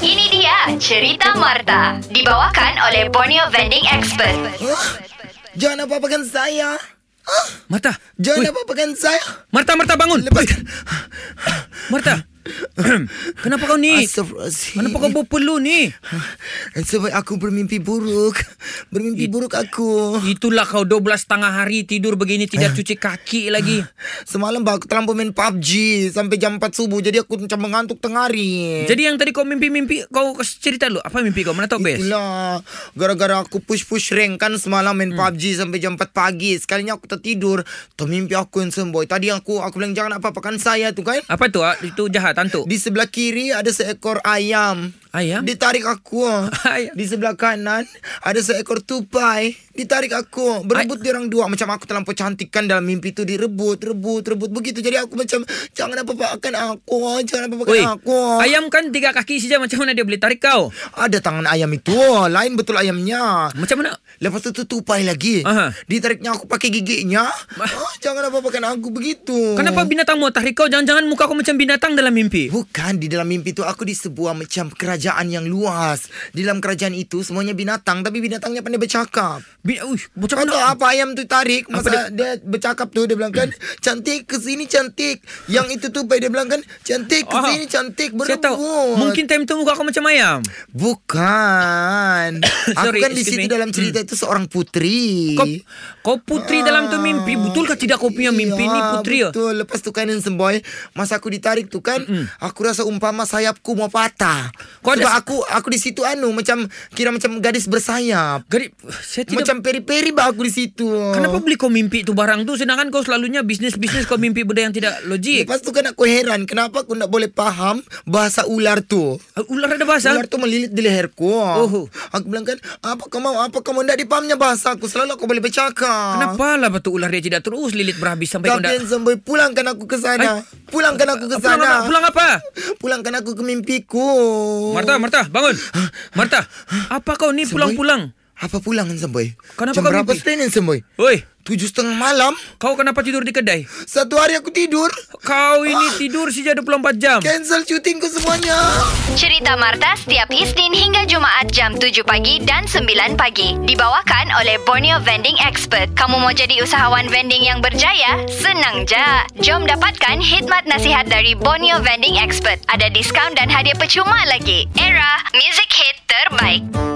Ini dia cerita Marta. Dibawakan oleh Borneo Vending Expert. Jangan apa-apakan saya. Marta. Jangan Oi, apa-apakan saya. Marta, Marta bangun. Lepaskan. Marta. Kenapa kau ni? Astagfirullahaladzim. Kenapa kau berpeluh ni? Sebab aku bermimpi buruk. Bermimpi buruk aku. Itulah kau 12 setengah hari tidur begini tidak cuci kaki lagi. Semalam aku terlampau main PUBG sampai jam 4 subuh. Jadi aku macam mengantuk tengah hari. Jadi yang tadi kau mimpi-mimpi kau cerita dulu. Apa mimpi kau? Mana tahu best? Itulah Gara-gara aku push-push rank kan Semalam main Hmm. PUBG sampai jam 4 pagi Sekalinya aku tertidur Termimpi aku yang semboy Tadi aku aku bilang jangan apa-apakan saya tu kan Apa tu? ah? Itu jahat hantu. Di sebelah kiri ada seekor ayam Ayam? Ditarik aku ah. Ayam. Di sebelah kanan Ada seekor tupai Ditarik aku Berebut dia orang dua Macam aku terlampau cantik kan Dalam mimpi tu direbut Rebut Rebut Begitu Jadi aku macam Jangan apa-apakan aku ah. Jangan apa-apakan Oi, aku ah. ayam kan tiga kaki saja macam mana dia boleh tarik kau? Ada tangan ayam itu Lain betul ayamnya Macam mana? Lepas tu tu tupai lagi Aha. Ditariknya aku pakai giginya oh, Jangan apa-apakan aku begitu Kenapa binatang mau tarik kau? Jangan-jangan muka kau macam binatang dalam mimpi. Bukan di dalam mimpi tu aku di sebuah macam kerajaan yang luas. Di dalam kerajaan itu semuanya binatang tapi binatangnya pandai bercakap. Bi- Uish, tahu mana? apa ayam tu tarik masa dia... bercakap tu dia bilang kan cantik ke sini cantik. Yang itu tu dia bilang kan cantik ke Ah, sini cantik Saya berebut. tahu. Mungkin time tu muka kau macam ayam. bukan. aku Sorry, kan di situ me. Hmm. dalam cerita itu seorang putri. Kau, kau putri dalam tu mimpi. Betulkah tidak kau punya mimpi ni Iya, putri? ya? Betul Lepas tu kan semboy Masa aku ditarik tu kan Aku rasa umpama sayapku mau patah Kau Sebab ada- aku Aku di situ anu Macam Kira macam gadis bersayap. Gadis, saya tidak... Macam peri-peri bah aku di situ. Kenapa beli kau mimpi tu barang tu? Sedangkan kau selalunya bisnes-bisnes kau mimpi benda yang tidak logik. Lepas tu kan aku heran Kenapa aku tak boleh faham Bahasa ular tu? Uh, Ular ada bahasa? Ular tu melilit di leherku Oh. Aku bilang kan Apa kau mau Apa kau mau? Dipahamnya bahasa aku. Selalu aku boleh bercakap. Kenapa lah batu ular dia tidak terus lilit berhabis sampai kau nak Semboy Pulangkan aku ke sana. Pulangkan aku ke Pulang sana. Pulang apa? Pulangkan aku ke mimpiku Marta, Marta, bangun Marta, apa kau ni pulang-pulang? Apa pulang Semboy? Kenapa Jam kau berapa mimpi? senin Semboy? Oi, Tujuh setengah malam kau kenapa tidur di kedai? Satu hari aku tidur Kau ini tidur saja 24 jam Cancel syutingku semuanya Cerita Marta setiap Isnin hingga Jumaat jam 7 pagi dan 9 pagi. Dibawakan oleh Borneo Vending Expert. Kamu mau jadi usahawan vending yang berjaya? Senang je. Jom dapatkan khidmat nasihat dari Borneo Vending Expert. Ada diskaun dan hadiah percuma lagi. Era, music hit terbaik.